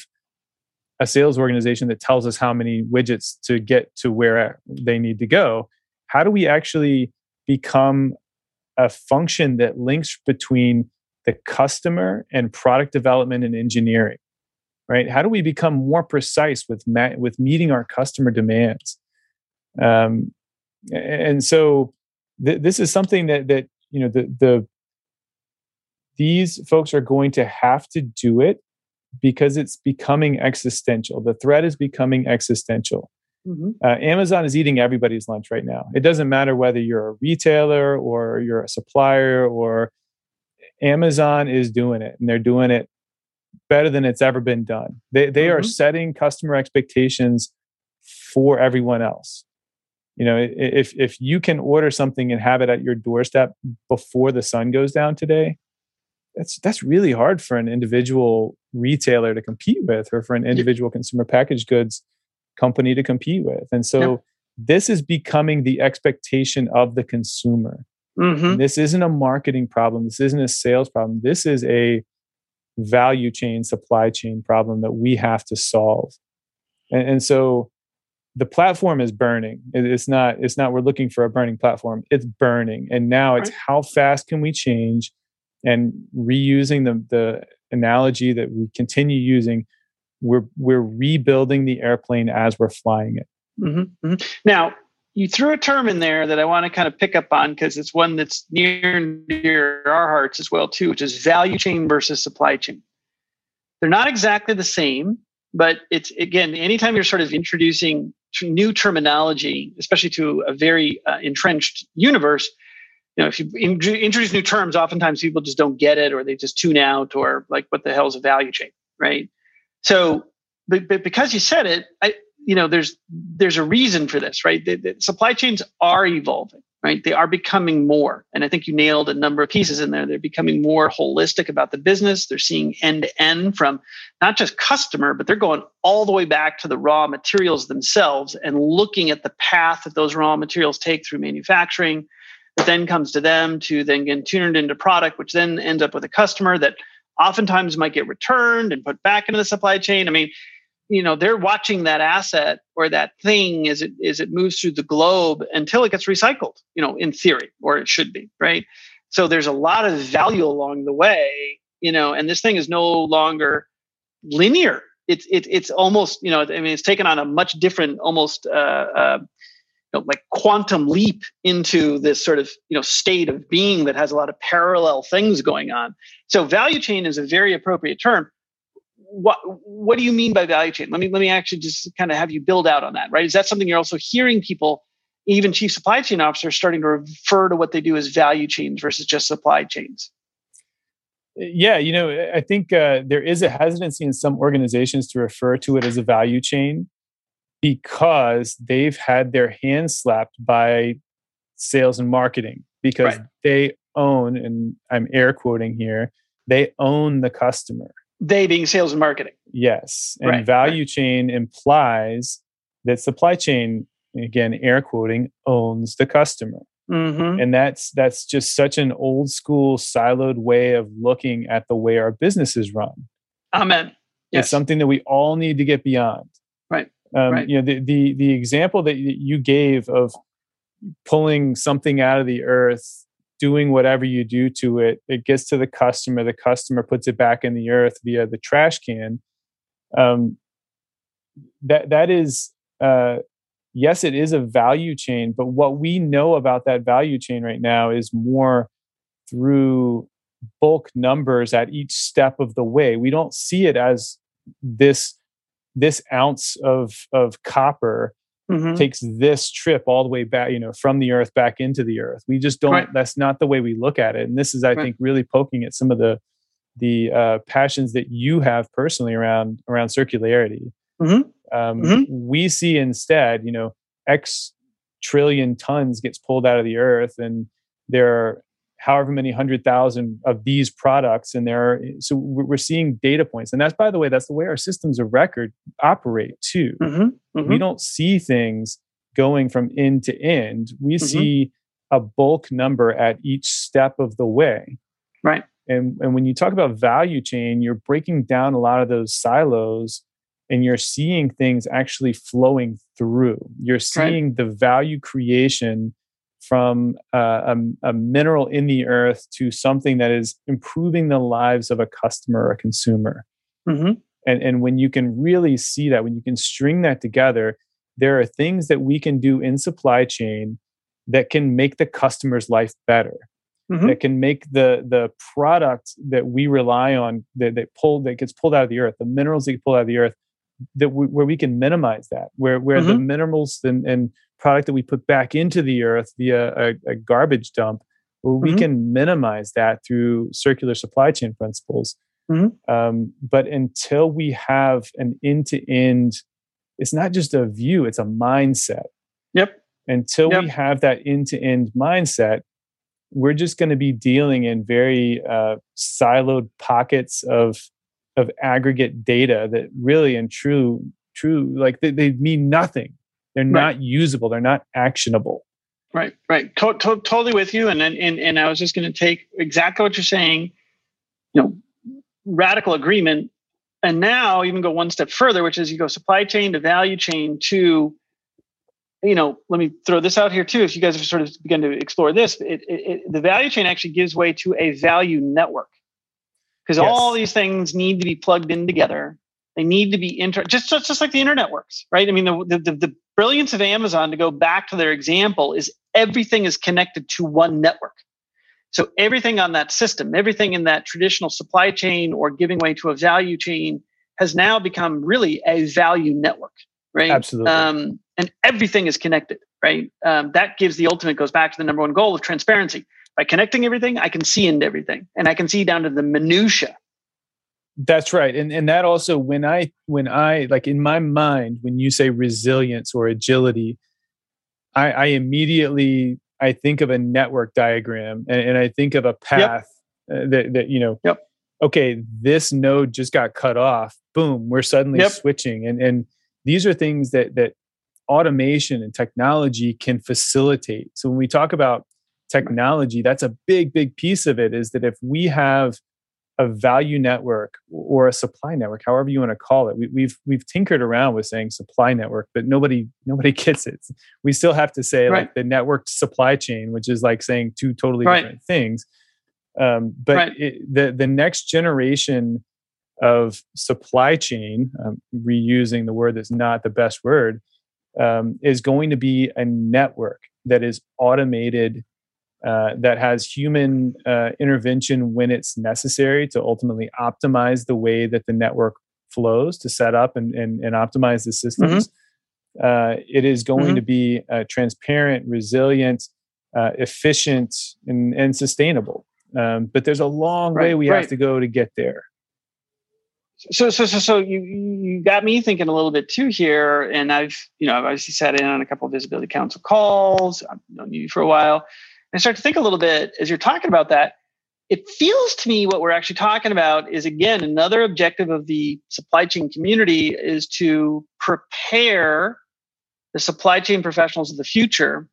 a sales organization that tells us how many widgets to get to where they need to go? How do we actually become a function that links between the customer and product development and engineering right how do we become more precise with ma- with meeting our customer demands um, and so th- this is something that that you know the the these folks are going to have to do it because it's becoming existential the threat is becoming existential Mm-hmm. Uh, Amazon is eating everybody's lunch right now. It doesn't matter whether you're a retailer or you're a supplier or Amazon is doing it and they're doing it better than it's ever been done. They they mm-hmm. are setting customer expectations for everyone else. You know, if if you can order something and have it at your doorstep before the sun goes down today, that's that's really hard for an individual retailer to compete with or for an individual consumer packaged goods company to compete with. And so yep. this is becoming the expectation of the consumer. Mm-hmm. This isn't a marketing problem. This isn't a sales problem. This is a value chain, supply chain problem that we have to solve. And, and so the platform is burning. it's not, it's not, we're looking for a burning platform. It's burning. And now it's how fast can we change and reusing the, the analogy that we continue using we're we're rebuilding the airplane as we're flying it. Mm-hmm, mm-hmm. Now, you threw a term in there that I want to kind of pick up on because it's one that's near and dear our hearts as well too, which is value chain versus supply chain. They're not exactly the same, but it's again, anytime you're sort of introducing new terminology, especially to a very uh, entrenched universe, you know, if you in- introduce new terms, oftentimes people just don't get it, or they just tune out, or like, what the hell is a value chain, right? So, but, but because you said it, I, you know, there's there's a reason for this, right? The, the supply chains are evolving, right? They are becoming more, and I think you nailed a number of pieces in there. They're becoming more holistic about the business. They're seeing end to end from not just customer, but they're going all the way back to the raw materials themselves and looking at the path that those raw materials take through manufacturing that then comes to them to then get tuned into product, which then ends up with a customer that oftentimes might get returned and put back into the supply chain. I mean, you know, they're watching that asset or that thing as it as it moves through the globe until it gets recycled, you know, in theory, or it should be, right? So there's a lot of value along the way, you know, and this thing is no longer linear. It's it, it's almost, you know, I mean, it's taken on a much different, almost uh, uh, know, like quantum leap into this sort of you know state of being that has a lot of parallel things going on. So value chain is a very appropriate term. What what do you mean by value chain? Let me let me actually just kind of have you build out on that. Right? Is that something you're also hearing people, even chief supply chain officers, starting to refer to what they do as value chains versus just supply chains? Yeah, you know, I think uh, there is a hesitancy in some organizations to refer to it as a value chain because they've had their hands slapped by sales and marketing because right. they own, and I'm air quoting here, they own the customer. They being sales and marketing. Yes. And right. value right. chain implies that supply chain, again, air quoting, owns the customer. Mm-hmm. And that's that's just such an old school siloed way of looking at the way our business is run. Amen. Yes. It's something that we all need to get beyond. Right. Um, right. You know, the, the the example that you gave of pulling something out of the earth, doing whatever you do to it, it gets to the customer. The customer puts it back in the earth via the trash can. Um, that that is, uh, yes, it is a value chain. But what we know about that value chain right now is more through bulk numbers at each step of the way. We don't see it as this this ounce of of copper mm-hmm. takes this trip all the way back you know from the earth back into the earth we just don't right. that's not the way we look at it and this is i right. think really poking at some of the the uh, passions that you have personally around around circularity mm-hmm. Um, mm-hmm. we see instead you know x trillion tons gets pulled out of the earth and there are however many hundred thousand of these products and there. Are so we're seeing data points. And that's by the way that's the way our systems of record operate too. Mm-hmm, mm-hmm. we don't see things going from end to end. We mm-hmm. see a bulk number at each step of the way. Right. And and when you talk about value chain you're breaking down a lot of those silos and you're seeing things actually flowing through. You're seeing right. the value creation from uh, a, a, mineral in the earth to something that is improving the lives of a customer or a consumer. Mm-hmm. And, and when you can really see that, when you can string that together, there are things that we can do in supply chain that can make the customer's life better. Mm-hmm. That can make the the product that we rely on that, that pull that gets pulled out of the earth, the minerals that get pulled out of the earth, that we, where we can minimize that, where where mm-hmm. the minerals and, and product that we put back into the earth via a, a garbage dump, well, we mm-hmm. can minimize that through circular supply chain principles. Mm-hmm. Um, but until we have an end to end, it's not just a view, it's a mindset. Yep. Until yep. we have that end to end mindset, we're just going to be dealing in very uh, siloed pockets of of aggregate data that really and true true like they, they mean nothing they're right. not usable. They're not actionable. Right, right. To- to- totally with you. And, and and I was just going to take exactly what you're saying. You know, radical agreement, and now even go one step further, which is you go supply chain to value chain to. You know, let me throw this out here too. If you guys have sort of begun to explore this, it, it, it, the value chain actually gives way to a value network because yes. all these things need to be plugged in together They need to be inter just, just just like the internet works, right? I mean, the, the the brilliance of Amazon to go back to their example is everything is connected to one network. So everything on that system, everything in that traditional supply chain or giving way to a value chain has now become really a value network, right? Absolutely. Um, and everything is connected, right? Um, that gives the ultimate goes back to the number one goal of transparency. By connecting everything, I can see into everything, and I can see down to the minutia that's right. And and that also when I when I like in my mind, when you say resilience or agility, I, I immediately I think of a network diagram and, and I think of a path yep. uh, that that you know yep. okay, this node just got cut off. Boom, we're suddenly yep. switching. And and these are things that that automation and technology can facilitate. So when we talk about technology, that's a big, big piece of it is that if we have a value network or a supply network, however you want to call it. We, have we've, we've tinkered around with saying supply network, but nobody nobody gets it. We still have to say right. like the networked supply chain, which is like saying two totally right. different things. Um, but right. it, the the next generation of supply chain, um, reusing the word that's not the best word, um, is going to be a network that is automated uh, that has human uh, intervention when it's necessary to ultimately optimize the way that the network flows to set up and, and, and optimize the systems. Mm-hmm. Uh, it is going mm-hmm. to be uh, transparent, resilient, uh, efficient, and, and sustainable. Um, but there's a long right, way we right. have to go to get there. So, so, so, so you you got me thinking a little bit too here, and I've you know I've obviously sat in on a couple of visibility council calls. I've known you for a while, I start to think a little bit as you're talking about that. It feels to me what we're actually talking about is again another objective of the supply chain community is to prepare the supply chain professionals of the future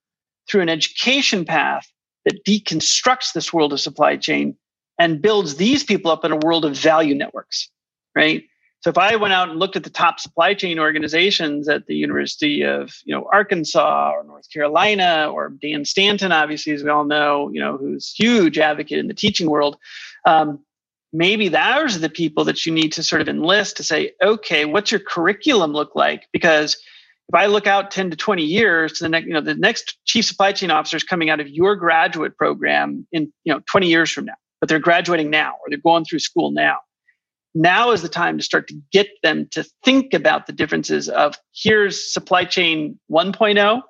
through an education path that deconstructs this world of supply chain and builds these people up in a world of value networks, right? So if I went out and looked at the top supply chain organizations at the University of you know Arkansas or North Carolina or Dan Stanton, obviously as we all know, you know who's huge advocate in the teaching world, um, maybe those are the people that you need to sort of enlist to say, okay, what's your curriculum look like? Because if I look out 10 to 20 years to the next, you know, the next chief supply chain officer is coming out of your graduate program in, you know, 20 years from now, but they're graduating now or they're going through school now now is the time to start to get them to think about the differences of here's supply chain 1.0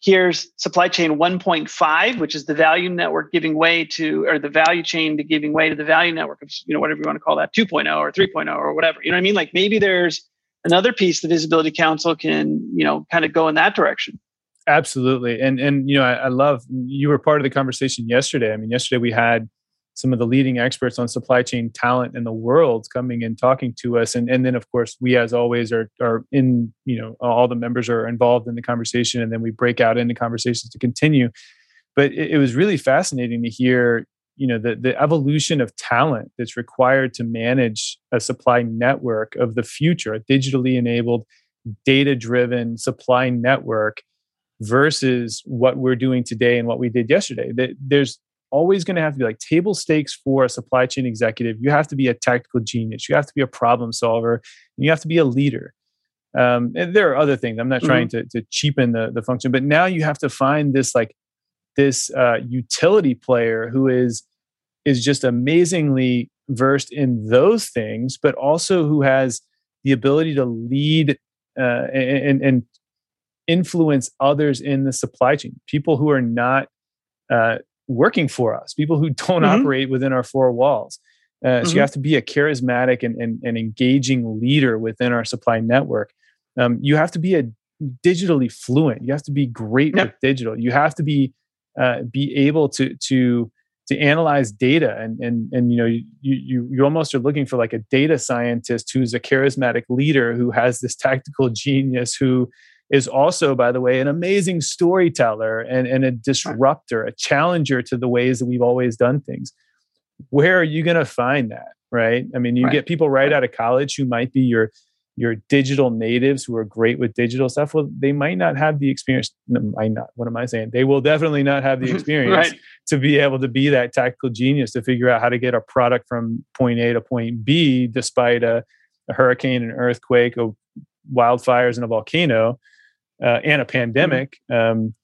here's supply chain 1.5 which is the value network giving way to or the value chain to giving way to the value network of you know whatever you want to call that 2.0 or 3.0 or whatever you know what i mean? Like maybe there's another piece the visibility council can you know kind of go in that direction. Absolutely and and you know I, I love you were part of the conversation yesterday i mean yesterday we had some of the leading experts on supply chain talent in the world coming and talking to us. And, and then of course we as always are, are in you know all the members are involved in the conversation and then we break out into conversations to continue. But it, it was really fascinating to hear you know the, the evolution of talent that's required to manage a supply network of the future a digitally enabled data driven supply network versus what we're doing today and what we did yesterday. There's always going to have to be like table stakes for a supply chain executive. You have to be a tactical genius. You have to be a problem solver. And you have to be a leader. Um, and there are other things. I'm not mm-hmm. trying to, to cheapen the, the function, but now you have to find this like this uh, utility player who is is just amazingly versed in those things, but also who has the ability to lead uh, and, and influence others in the supply chain. People who are not uh, working for us, people who don't mm-hmm. operate within our four walls. Uh, mm-hmm. So you mm-hmm. have to be a charismatic and, and, and engaging leader within our supply network. Um, you have to be a digitally fluent. You have to be great yep. with digital. You have to be uh, be able to to to analyze data and and and you know you you you almost are looking for like a data scientist who's a charismatic leader who has this tactical genius who is also, by the way, an amazing storyteller and, and a disruptor, a challenger to the ways that we've always done things. Where are you going to find that? Right. I mean, you right. get people right, right out of college who might be your your digital natives who are great with digital stuff well they might not have the experience No, might not what am i saying they will definitely not have the experience right. to be able to be that tactical genius to figure out how to get a product from point a to point b despite a a hurricane, an earthquake, a wildfires, and a volcano, uh, and a pandemic. Um,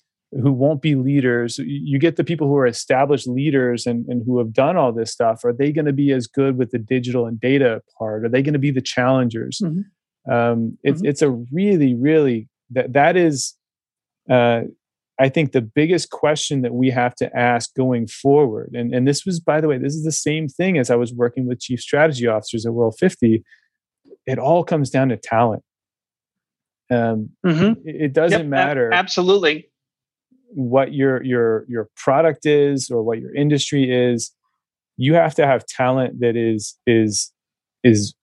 who won't be leaders. You get the people who are established leaders and, and who have done all this stuff. Are they going to be as good with the digital and data part? Are they going to be the challengers? Mm-hmm. um, it's, mm-hmm. it's a really really that that is uh, i think the biggest question that we have to ask going forward. And, and this was by the way this is the same thing as i was working with chief strategy officers at world 50 it all comes down to talent um, mm-hmm. it, doesn't yep, matter absolutely what your your your product is or what your industry is you have to have talent that is is is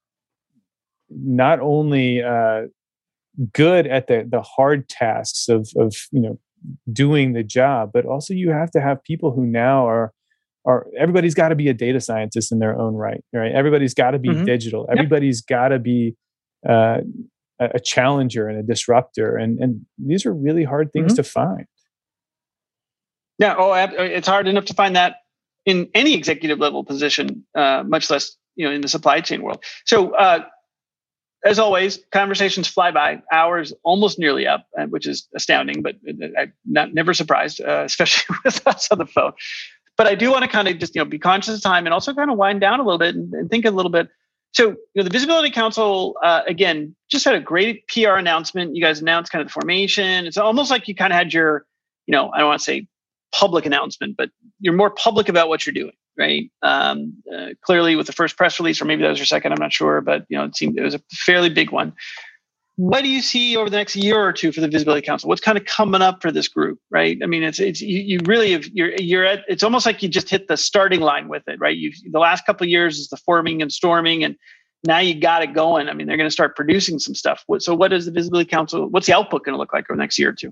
not only uh, good at the the hard tasks of of you know doing the job but also you have to have people who now are are everybody's got to be a data scientist in their own right right everybody's got to be mm-hmm. digital everybody's yep. got to be uh, a challenger and a disruptor and and these are really hard things mm-hmm. to find yeah. Oh, it's hard enough to find that in any executive level position, uh, much less you know in the supply chain world. So, uh, as always, conversations fly by. Hours almost nearly up, uh, which is astounding, but uh, I'm not never surprised, uh, especially with us on the phone. But I do want to kind of just you know be conscious of time and also kind of wind down a little bit and, and think a little bit. So, you know, the Visibility Council, uh, again, just had a great PR announcement. You guys announced kind of the formation. It's almost like you kind of had your, you know, I don't want to say public announcement, but you're more public about what you're doing, right? Um, uh, clearly, with the first press release, or maybe that was your second, I'm not sure, but you know, it seemed it was a fairly big one. What do you see over the next year or two for the Visibility Council? What's kind of coming up for this group, right? I mean, it's it's you, you really have you're you're at it's almost like you just hit the starting line with it, right? You the last couple of years is the forming and storming and now you got it going. I mean, they're going to start producing some stuff. So, what is the Visibility Council? What's the output going to look like over the next year or two?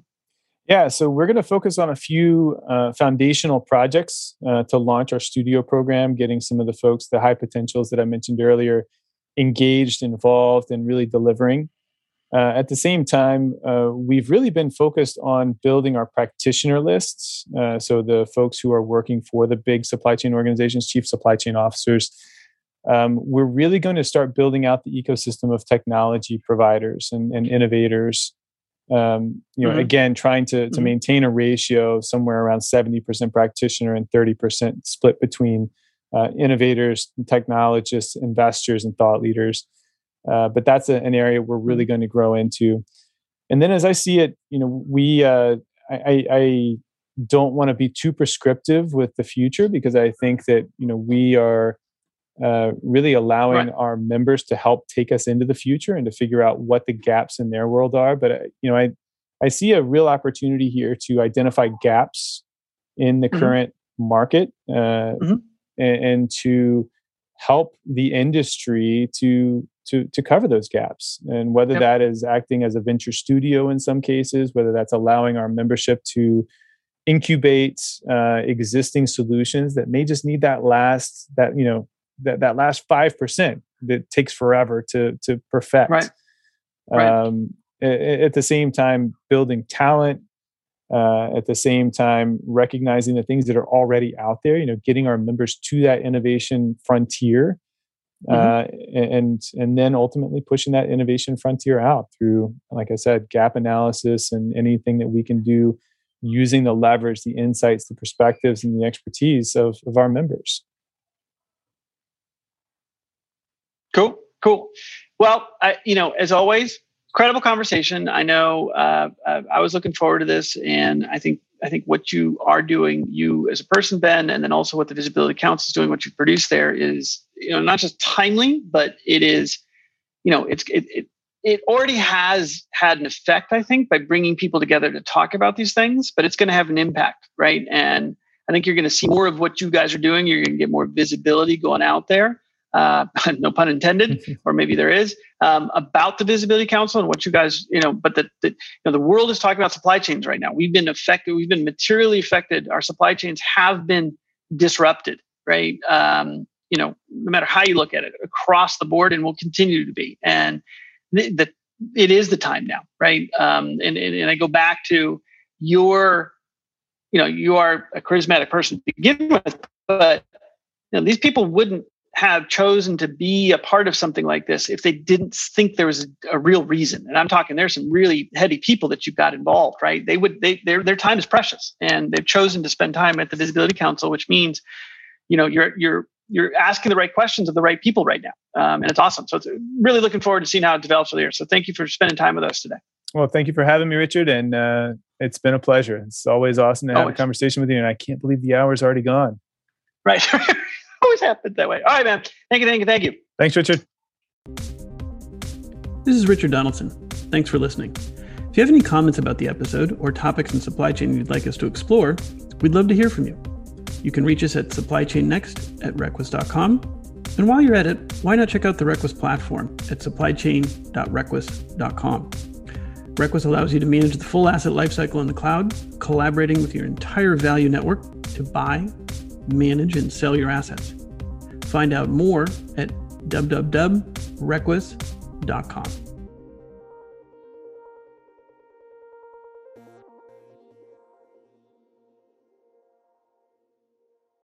Yeah, so we're going to focus on a few uh, foundational projects uh, to launch our studio program, getting some of the folks, the high potentials that I mentioned earlier, engaged, involved, and really delivering. Uh, at the same time, uh, we've really been focused on building our practitioner lists. Uh, so, the folks who are working for the big supply chain organizations, chief supply chain officers, um, we're really going to start building out the ecosystem of technology providers and, and innovators um, you know, mm-hmm. again, trying to, to mm-hmm. maintain a ratio somewhere around 70% practitioner and 30% split between uh, innovators, technologists, investors, and thought leaders. Uh, but that's a, an area we're really mm-hmm. going to grow into. And then as I see it, you know, we, uh, I, I don't want to be too prescriptive with the future because I think that, you know, we are, uh, really allowing right. our members to help take us into the future and to figure out what the gaps in their world are. But uh, you know, I I see a real opportunity here to identify gaps in the mm-hmm. current market uh, mm-hmm. and, and, to help the industry to to to cover those gaps. And whether yep. that is acting as a venture studio in some cases, whether that's allowing our membership to incubate uh, existing solutions that may just need that last that you know that that last five percent that takes forever to to perfect. Right. right. Um, at the same time, building talent. Uh, at the same time, recognizing the things that are already out there. You know, getting our members to that innovation frontier, mm-hmm. uh, and and then ultimately pushing that innovation frontier out through, like I said, gap analysis and anything that we can do using the leverage, the insights, the perspectives, and the expertise of, of our members. Cool, cool. Well, I, you know, as always, incredible conversation. I know uh, uh, I was looking forward to this, and I think I think what you are doing, you as a person, Ben, and then also what the Visibility Council is doing, what you produce there is, you know, not just timely, but it is, you know, it's it, it it already has had an effect, I think, by bringing people together to talk about these things, but it's going to have an impact, right? And I think you're going to see more of what you guys are doing. You're going to get more visibility going out there uh, no pun intended, or maybe there is, um, about the Visibility Council and what you guys, you know, but the, the, you know, the world is talking about supply chains right now. We've been affected, we've been materially affected. Our supply chains have been disrupted, right? Um, you know, no matter how you look at it, across the board, and will continue to be. And the, the it is the time now, right? Um, and, and, and I go back to your, you know, you are a charismatic person to begin with, but you know, these people wouldn't have chosen to be a part of something like this if they didn't think there was a, a, real reason. And I'm talking there's some really heady people that you've got involved, right? They would they their their time is precious and they've chosen to spend time at the Visibility Council, which means, you know, you're you're you're asking the right questions of the right people right now. Um, and it's awesome. So it's really looking forward to seeing how it develops over here. So thank you for spending time with us today. Well, thank you for having me, Richard. And uh, it's been a pleasure. It's always awesome to have always. a conversation with you. And I can't believe the hour's already gone. Right. always happens that way. All right, man. Thank you, thank you, thank you. Thanks, Richard. This is Richard Donaldson. Thanks for listening. If you have any comments about the episode or topics in supply chain you'd like us to explore, we'd love to hear from you. You can reach us at supplychainnext at requus.com. And while you're at it, why not check out the Requis platform at supplychain.requus.com. Requis allows you to manage the full asset lifecycle in the cloud, collaborating with your entire value network to buy, manage, and sell your assets. Find out more at www.requus.com.